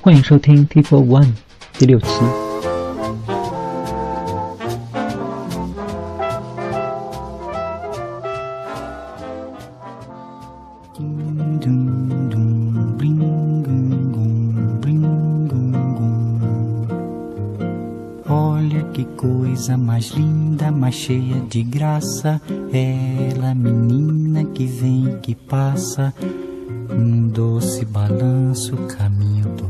欢迎收听 T for One 第六期。Olha que coisa mais linda, mais cheia de graça. Ela, menina que vem e que passa, num doce balanço, caminho do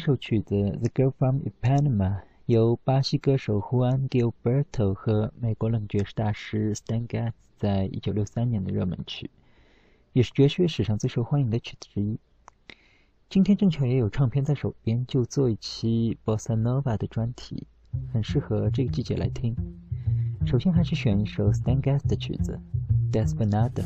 这首曲子《The Girl from Ipanema》由巴西歌手 Juan Gilberto 和美国冷爵士大师 Stan Getz 在一九六三年的热门曲，也是爵士乐史上最受欢迎的曲子之一。今天正巧也有唱片在手边，就做一期 Bossa Nova 的专题，很适合这个季节来听。首先还是选一首 Stan Getz 的曲子《Desperado》。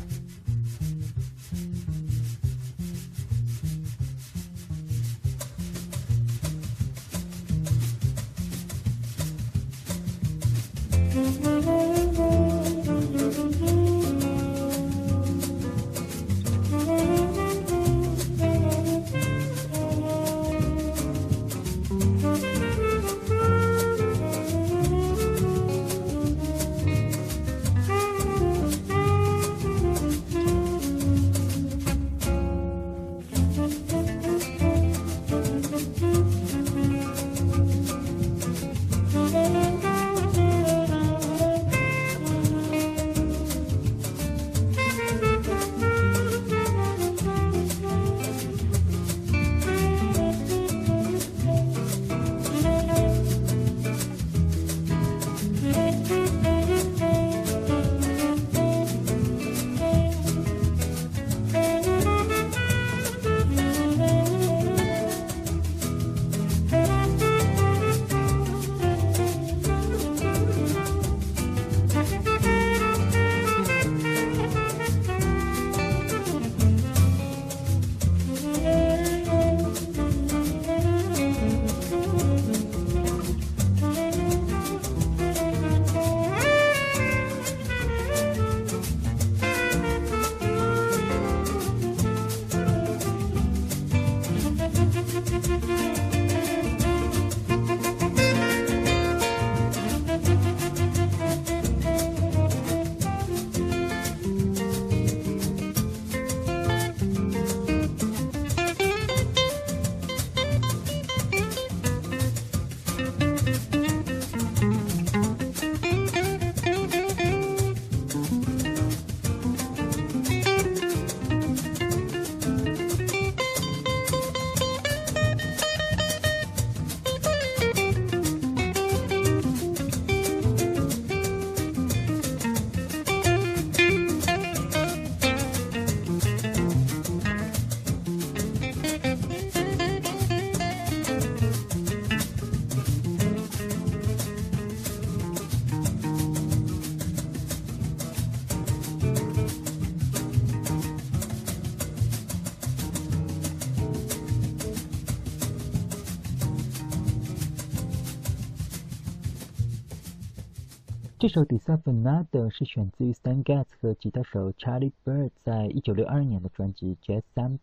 这首《Desafinado》是选自于 Stan Getz 和吉他手 Charlie Bird 在一九六二年的专辑《Jazz Samba》。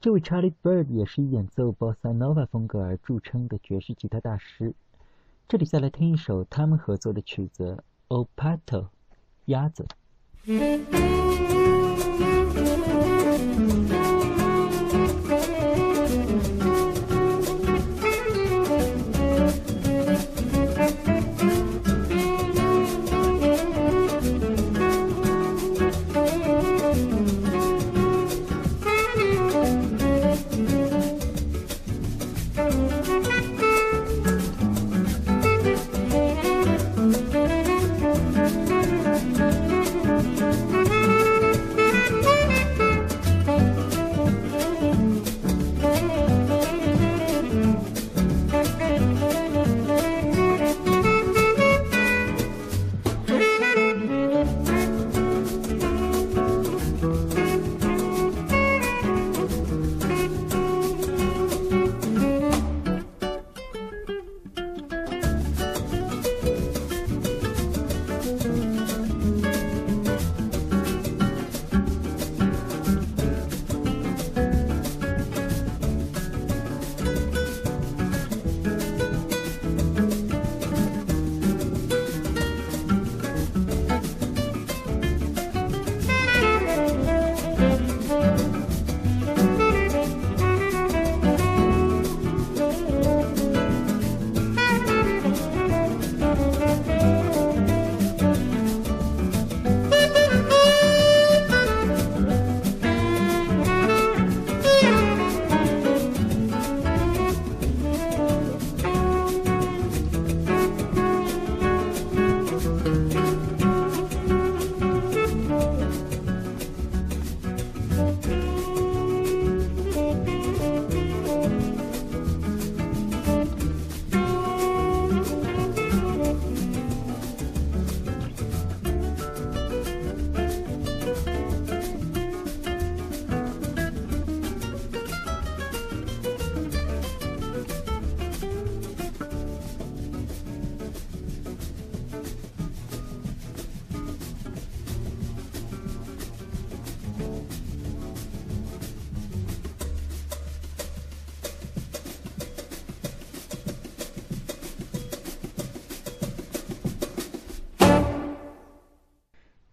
这位 Charlie Bird 也是以演奏 Bossa Nova 风格而著称的爵士吉他大师。这里再来听一首他们合作的曲子《O Pato》，鸭子。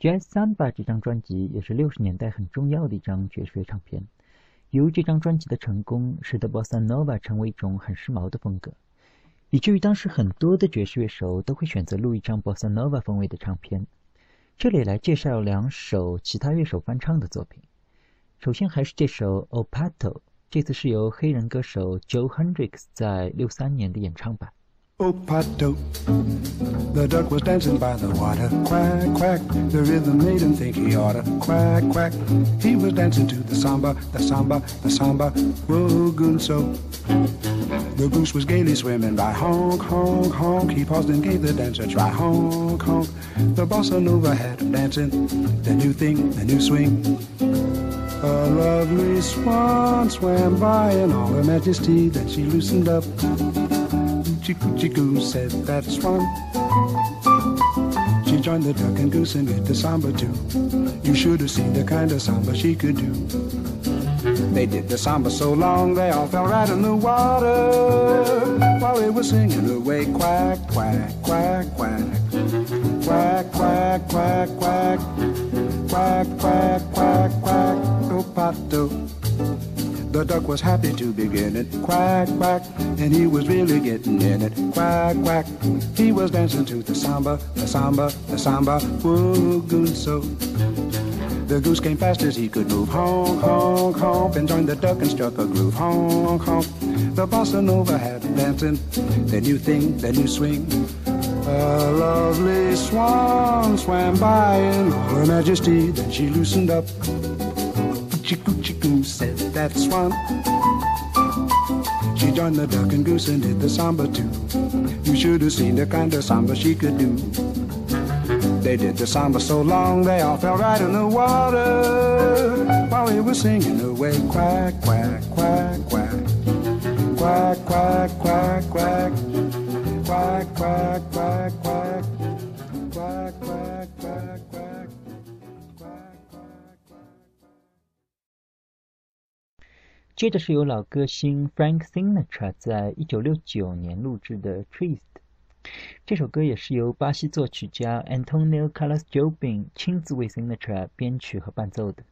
Jazz Samba 这张专辑也是六十年代很重要的一张爵士乐唱片。由于这张专辑的成功，使得 Bossa Nova 成为一种很时髦的风格，以至于当时很多的爵士乐手都会选择录一张 Bossa Nova 风味的唱片。这里来介绍两首其他乐手翻唱的作品。首先还是这首《o p a t o 这次是由黑人歌手 Joe Hendricks 在六三年的演唱版。Oh, Pato, the duck was dancing by the water. Quack, quack, the rhythm made him think he oughta. Quack, quack, he was dancing to the samba, the samba, the samba. Whoa, gunso. Oh. The goose was gaily swimming by honk, honk, honk. He paused and gave the dancer a try. Honk, honk. The bossa nova had him dancing. The new thing, the new swing. A lovely swan swam by in all her majesty. Then she loosened up Coochie coochie goo said that's one. She joined the duck and goose and did the samba too. You should have seen the kind of samba she could do. They did the samba so long they all fell right in the water while they were singing away quack quack quack quack quack quack quack quack quack quack quack quack oh pato. The duck was happy to begin it. Quack, quack, and he was really getting in it. Quack, quack, he was dancing to the samba, the samba, the samba. Goose so. The goose came fast as he could move. Honk, honk, honk, and joined the duck and struck a groove. Honk, honk. The bossa nova had dancing. The new thing, the new swing. A lovely swan swam by in all her majesty. Then she loosened up Chickoo chickoo said that swan. She joined the duck and goose and did the samba too. You should have seen the kind of samba she could do. They did the samba so long they all fell right in the water while they were singing away quack quack quack quack quack quack quack quack quack quack 接着是由老歌星 Frank Sinatra 在一九六九年录制的《Trist》。这首歌也是由巴西作曲家 Antonio Carlos Jobim 亲自为 Sinatra 编曲和伴奏的。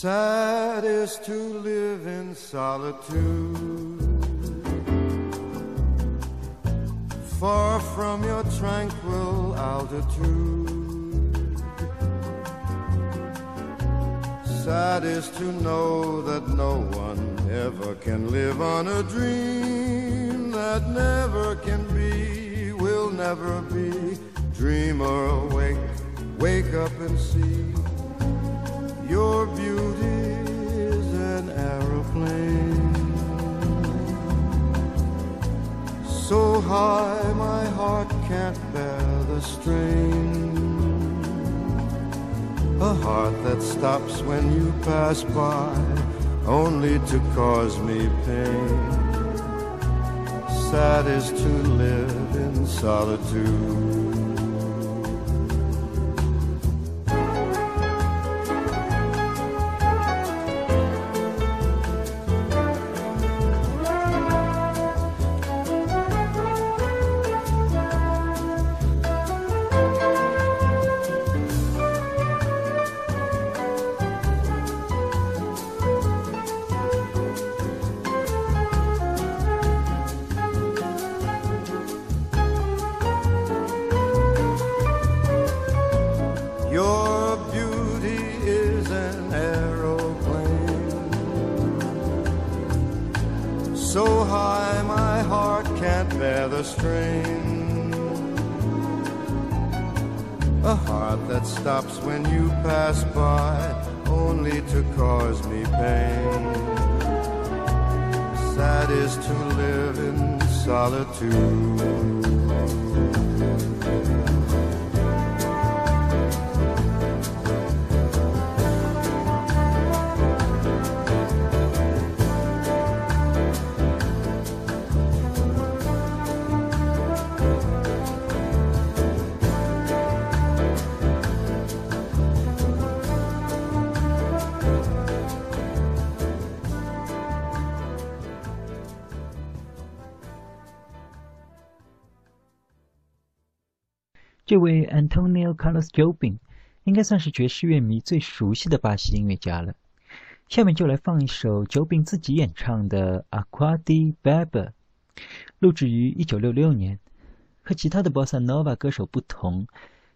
Sad is to live in solitude, far from your tranquil altitude. Sad is to know that no one ever can live on a dream that never can be, will never be. Dreamer, awake, wake up and see High my heart can't bear the strain. A heart that stops when you pass by, only to cause me pain. Sad is to live in solitude. 这位 Antonio Carlos Jobim 应该算是爵士乐迷最熟悉的巴西音乐家了。下面就来放一首 Jobim 自己演唱的《Aqua di Baba》，录制于1966年。和其他的 Bossa Nova 歌手不同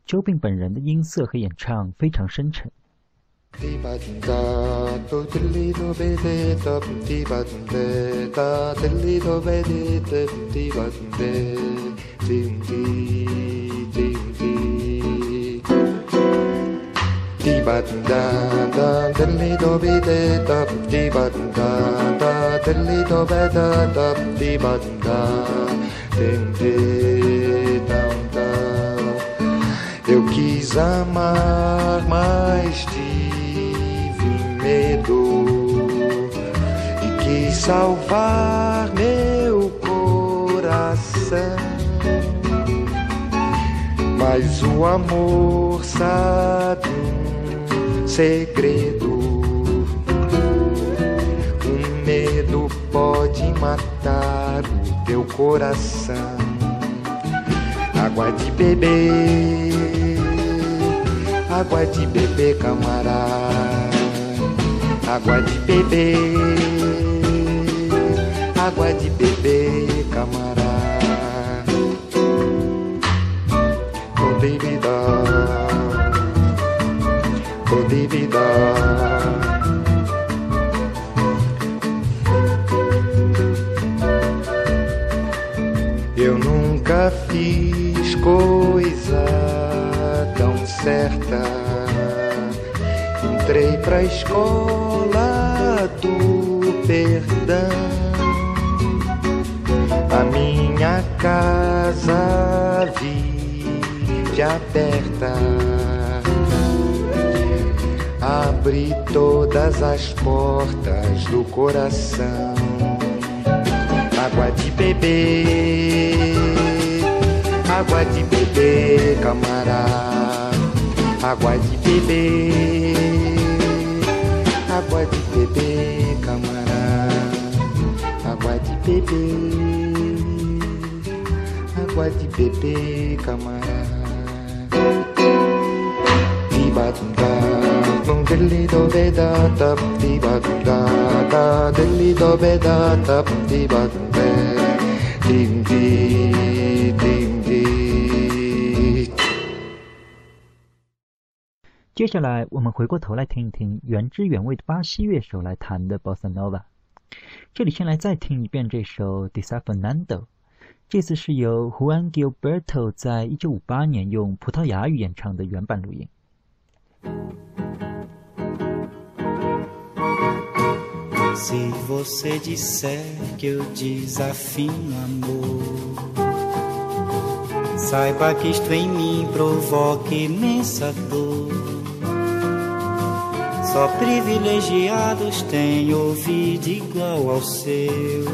，Jobim 本人的音色和演唱非常深沉。di ba da da diddly do be da da di ba da da diddly do ba Eu quis amar, mas tive medo. E quis salvar meu coração. Mas o amor sabe segredo. O medo pode matar o teu coração. Água de beber, água de beber, camarada. Água de beber, água de beber, camarada. Oh, baby, oh, Eu nunca fiz coisa tão certa. Entrei pra escola do perdão. A minha casa vive aberta. Abre todas as portas do coração. Água de beber, água de beber, camarada, água de beber, água de beber, camarada, água de beber, água de camarada. Tibadunda, dum 接下来，我们回过头来听一听原汁原味的巴西乐手来弹的 Bossa Nova。这里先来再听一遍这首《Desafinando》，这次是由 Juan Gilberto 在1958年用葡萄牙语演唱的原版录音。Se você disser que eu desafino amor, saiba que isto em mim provoca imensa dor. Só privilegiados têm ouvido igual ao seu.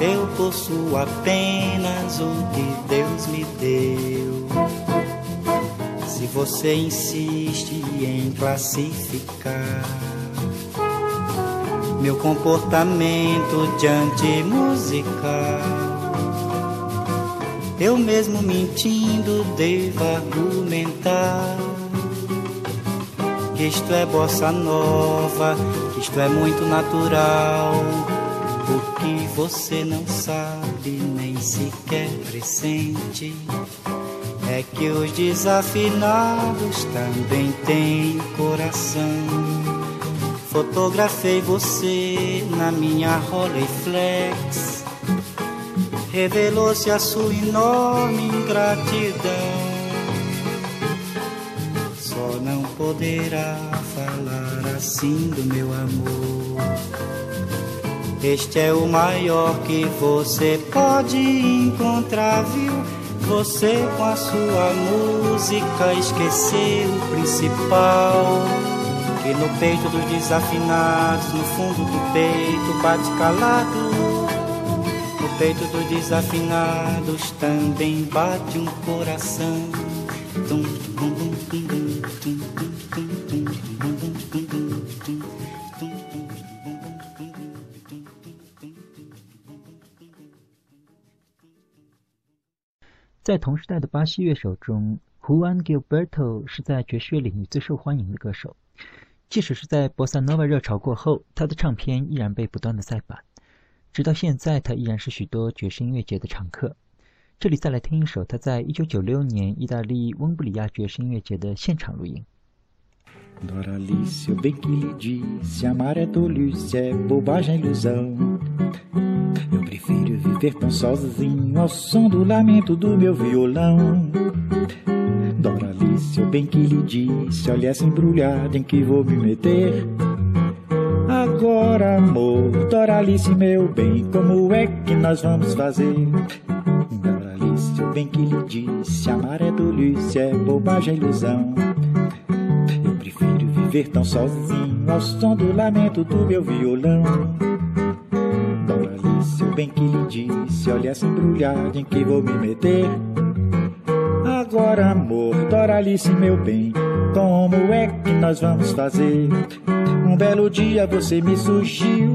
Eu possuo apenas o que Deus me deu. Se você insiste em classificar meu comportamento diante musical. Eu mesmo mentindo devo argumentar que isto é bossa nova, que isto é muito natural. O que você não sabe nem sequer pressente é que os desafinados também têm coração. Fotografei você na minha Rolleiflex. Revelou-se a sua enorme ingratidão. Só não poderá falar assim do meu amor. Este é o maior que você pode encontrar, viu? Você com a sua música esqueceu o principal. Que no peito dos desafinados, no fundo do peito bate calado. No peito dos desafinados também bate um coração. Tum, tum, tum, tum, tum, tum, tum, tum, tum, tum, tum, tum, tum, tum. 在同时代的巴西乐手中，Juan Gilberto 是在爵士乐领域最受欢迎的歌手。 即使是在波萨诺瓦热潮过后，他的唱片依然被不断的再版，直到现在，他依然是许多爵士音乐节的常客。这里再来听一首他在一九九六年意大利翁布里亚爵士音乐节的现场录音。Doralice, eu bem que lhe disse, olha essa embrulhada em que vou me meter. Agora, amor, Doralice, meu bem, como é que nós vamos fazer? Doralice, eu bem que lhe disse, amar é tolice, é bobagem, ilusão viver tão sozinho ao som do lamento do meu violão. Doralice, eu bem que lhe disse, olha essa embrulhada em que vou me meter. Agora, amor, Doralice, meu bem, como é que nós vamos fazer? Um belo dia você me surgiu,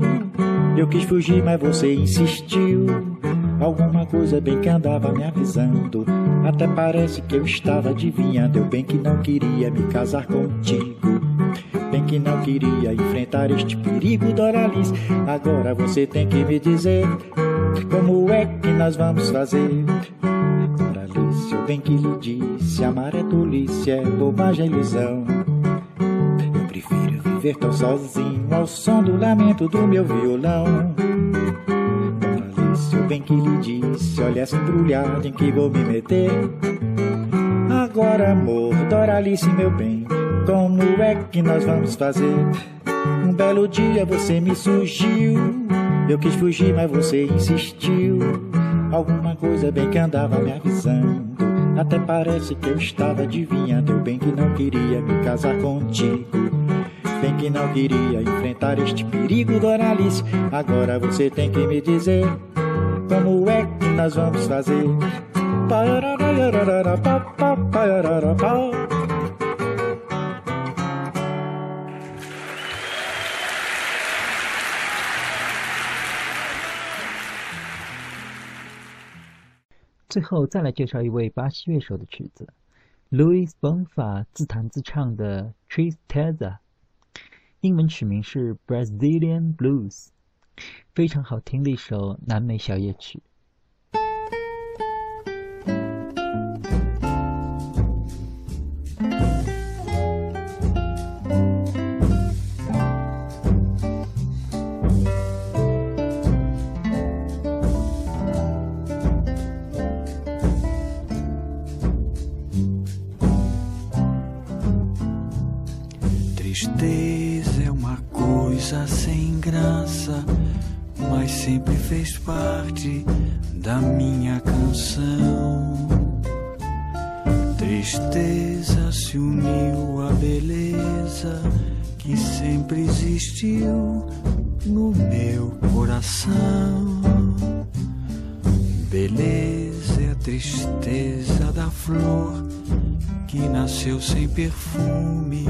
eu quis fugir, mas você insistiu. Alguma coisa bem que andava me avisando. Até parece que eu estava adivinhando. Eu bem que não queria me casar contigo. Bem que não queria enfrentar este perigo, Doralice. Agora você tem que me dizer como é que nós vamos fazer. Bem que lhe disse: amar é tolice, é bobagem, é ilusão. Eu prefiro viver tão sozinho ao som do lamento do meu violão. Doralice, eu bem que lhe disse: olha essa embrulhada em que vou me meter. Agora, amor, Doralice, meu bem. Como é que nós vamos fazer? Um belo dia você me surgiu. Eu quis fugir, mas você insistiu. Alguma coisa bem que andava me avisando. Até parece que eu estava adivinhando. Eu bem que não queria me casar contigo. Bem que não queria enfrentar este perigo, Doralice. Agora você tem que me dizer como é que nós vamos fazer. 最后再来介绍一位巴西乐手的曲子，Louis Bonfa 自弹自唱的 Tristeza，英文曲名是 Brazilian Blues，非常好听的一首南美小夜曲。sem graça, mas sempre fez parte da minha canção. Tristeza se uniu à beleza que sempre existiu no meu coração. Beleza é a tristeza da flor perfume,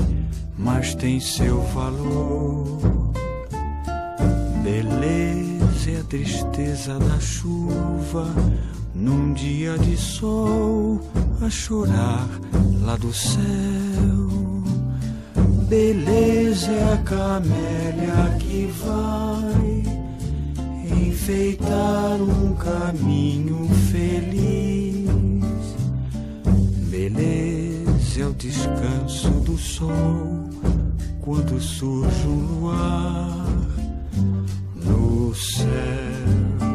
mas tem seu valor. Beleza é a tristeza da chuva num dia de sol a chorar lá do céu. Beleza é a camélia que vai enfeitar um caminho feliz. Beleza é o descanso do sol quando surge o luar no céu.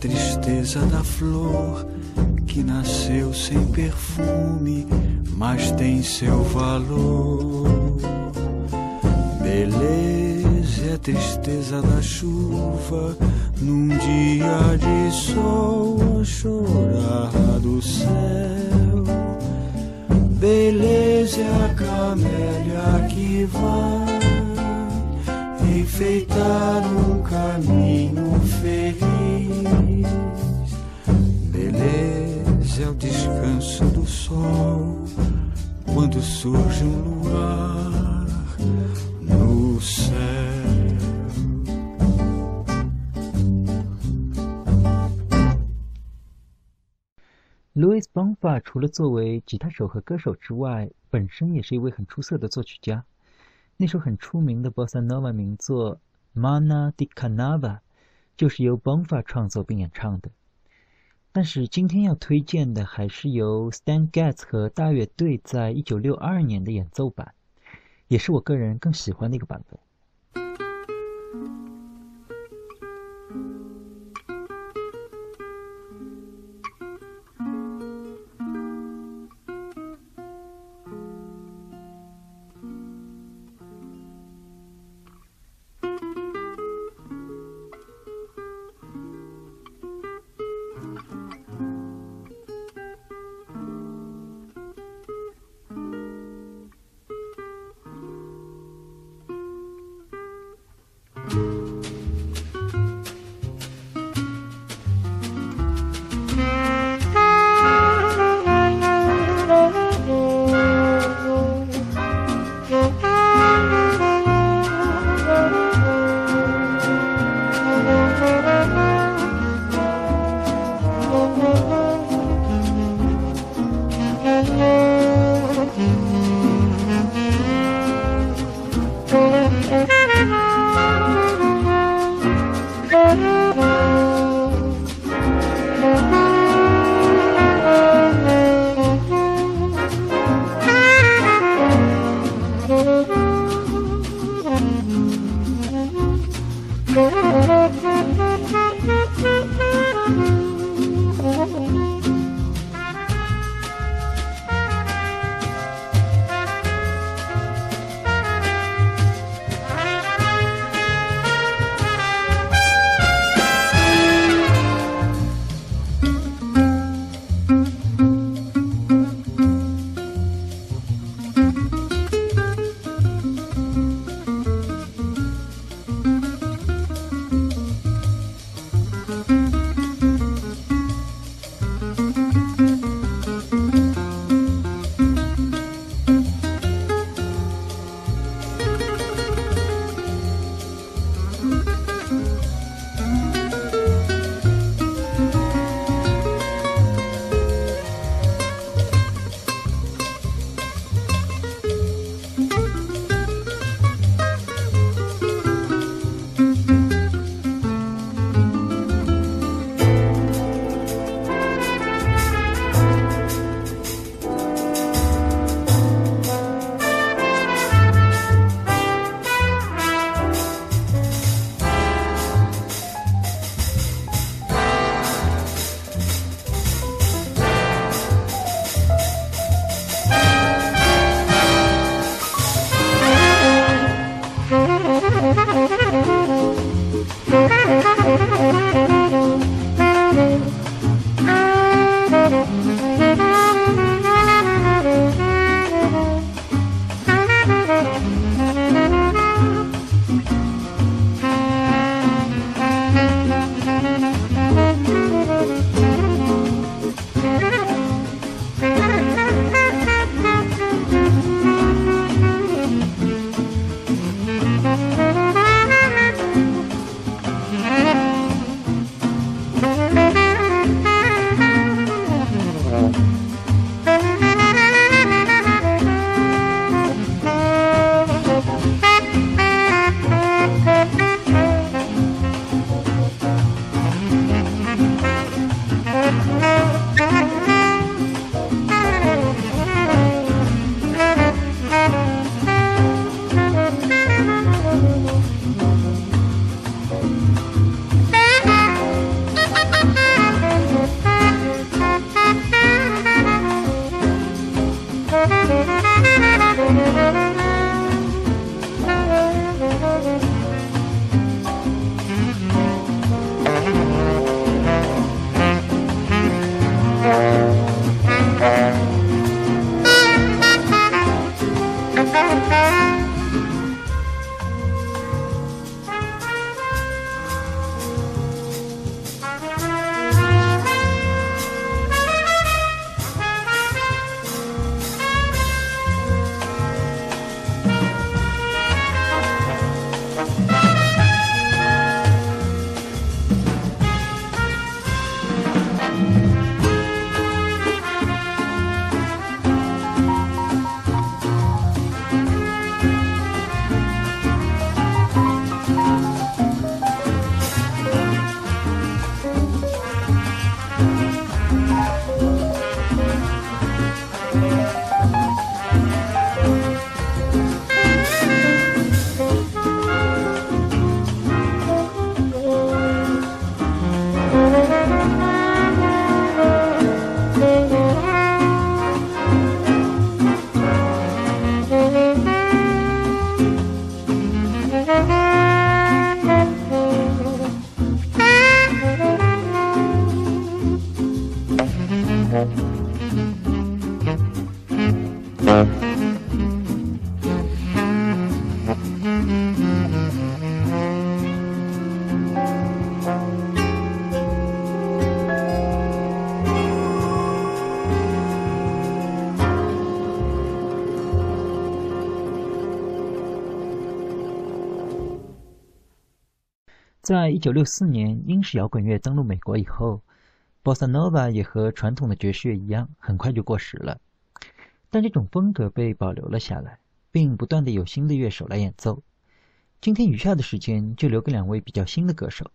Beleza da flor que nasceu sem perfume, mas tem seu valor. Beleza é tristeza da chuva num dia de sol a chorar do céu. Beleza é a camélia que vai enfeitar um caminho feliz. Beleza é o descanso do sol quando surge um luar no céu. Louis Bonfa 除了作为吉他手和歌手之外，本身也是一位很出色的作曲家。那首很出名的 Bossa Nova 名作《Mana di Canava》就是由 Bonfa 创作并演唱的。但是今天要推荐的还是由 Stan Getz 和大乐队在一九六二年的演奏版，也是我个人更喜欢的一个版本。在一九六四年英式摇滚乐登陆美国以后，Bossa Nova 也和传统的爵士乐一样，很快就过时了。但这种风格被保留了下来，并不断的有新的乐手来演奏。今天余下的时间就留给两位比较新的歌手。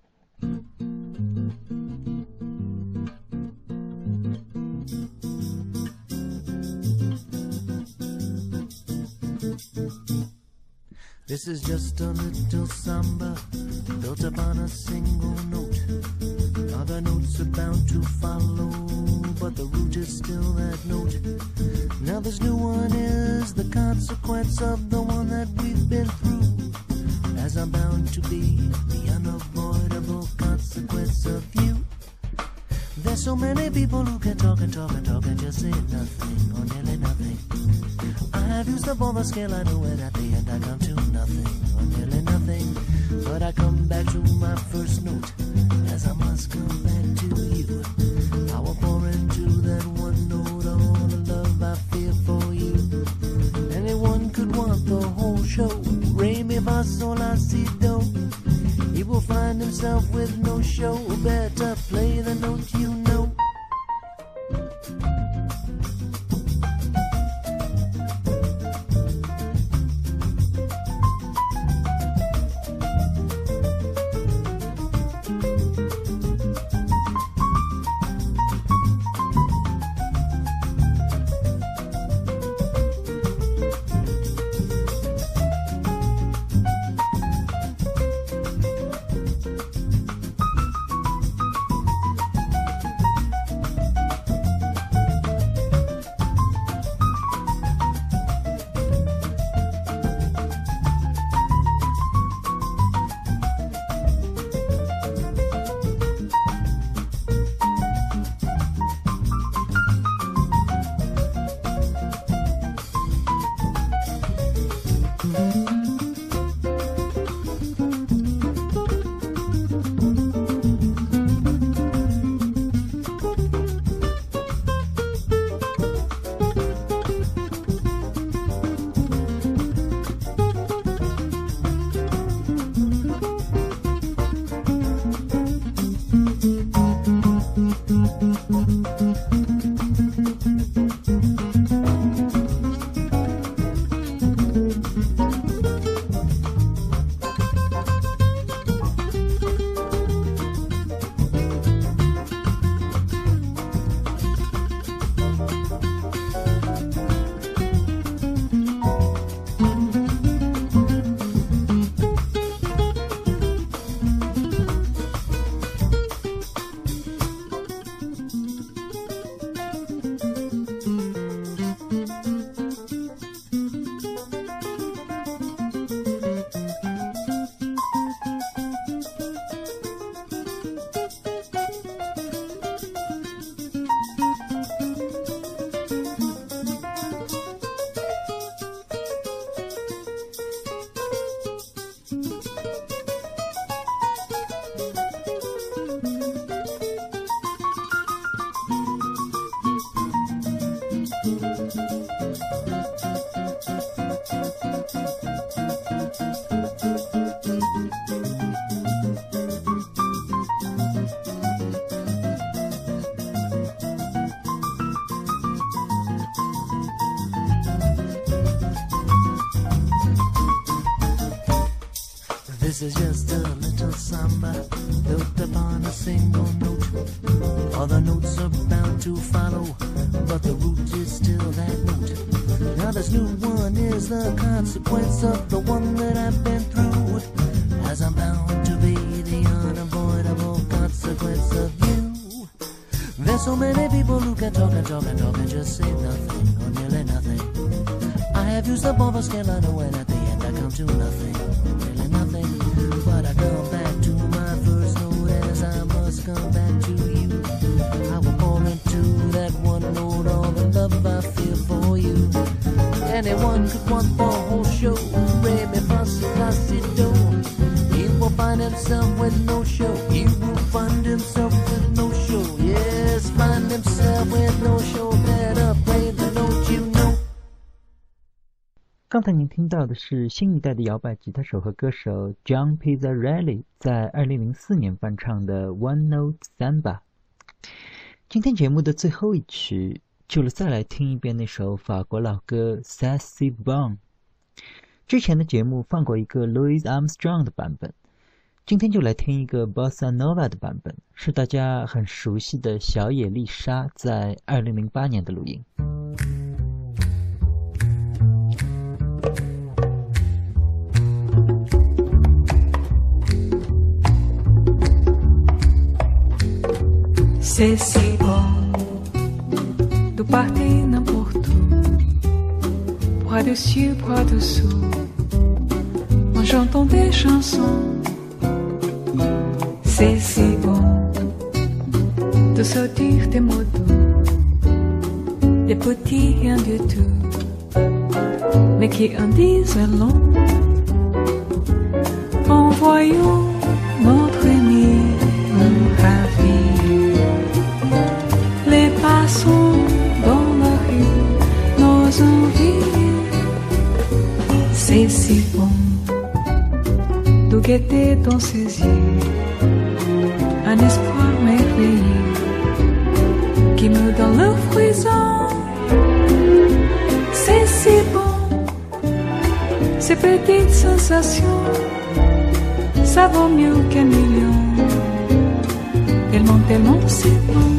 This is just a little samba built upon a single note. Other notes are bound to follow, but the root is still that note. Now this new one is the consequence of the one that we've been through. As I'm bound to be the unavoidable consequence of you. There's so many people who can talk and talk and talk and just say nothing or nearly nothing. I have used up all the scale I know, and at the end I come to nothing or nearly nothing. But I come back to my first note, as I must come back to you. I will pour into that one note all the love I feel for you. Anyone could want the whole show. Re mi fa sol la si. He will find himself with no show. Better play the note you This is just a little samba built upon a single note. Other notes are bound to follow, but the root is still that note. Now this new one is the consequence of the one that I've been through. As I'm bound to be the unavoidable consequence of you. There's so many people who can talk and talk and talk and just say nothing or nearly nothing. I have used up all the scale I know, and at the end I come to nothing, 刚才您听到的是新一代的摇摆吉他手和歌手 John Pizzarelli 在2004年翻唱的《One Note Samba》。今天节目的最后一曲，就再来听一遍那首法国老歌《Sassy Bon》。之前的节目放过一个 Louis Armstrong 的版本，今天就来听一个 Bossa Nova 的版本，是大家很熟悉的小野丽莎在2008年的录音。Bon de partir n'importe où, bras dessus, bras dessous, chantant des chansons. C'est si bon de sortir des mots des petits rien du tout, mais qui en disent long. En voyant guetter dans ses yeux un espoir merveilleux qui me donne le frisson. C'est si bon, ces petites sensations, ça vaut mieux qu'un million. Tellement, tellement c'est bon.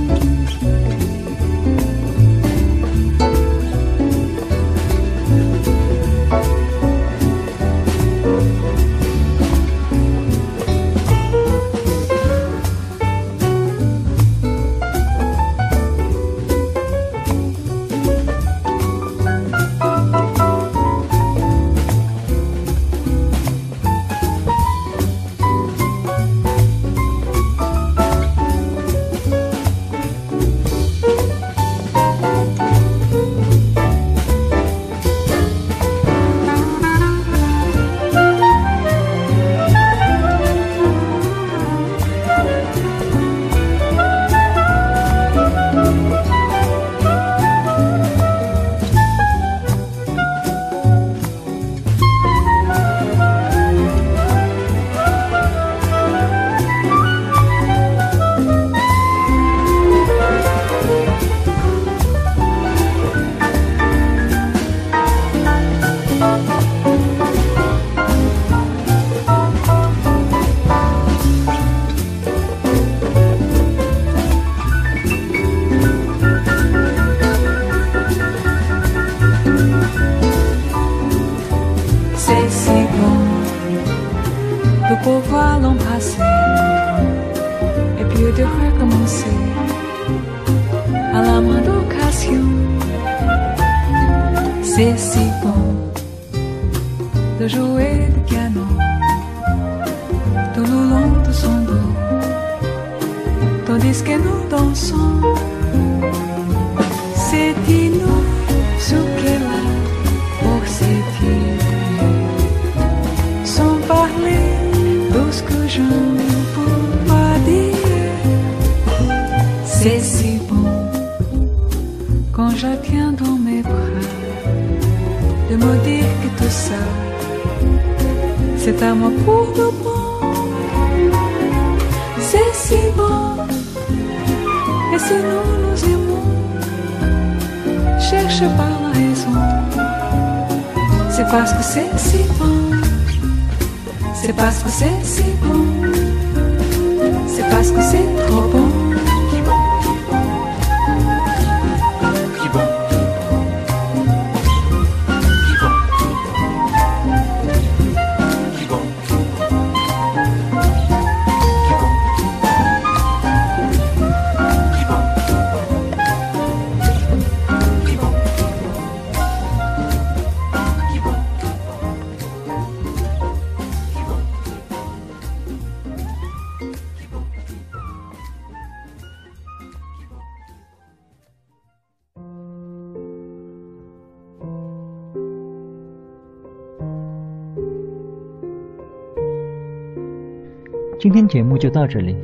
今天节目就到这里，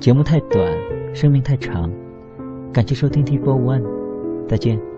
节目太短，生命太长，感谢收听 T Four One，再见。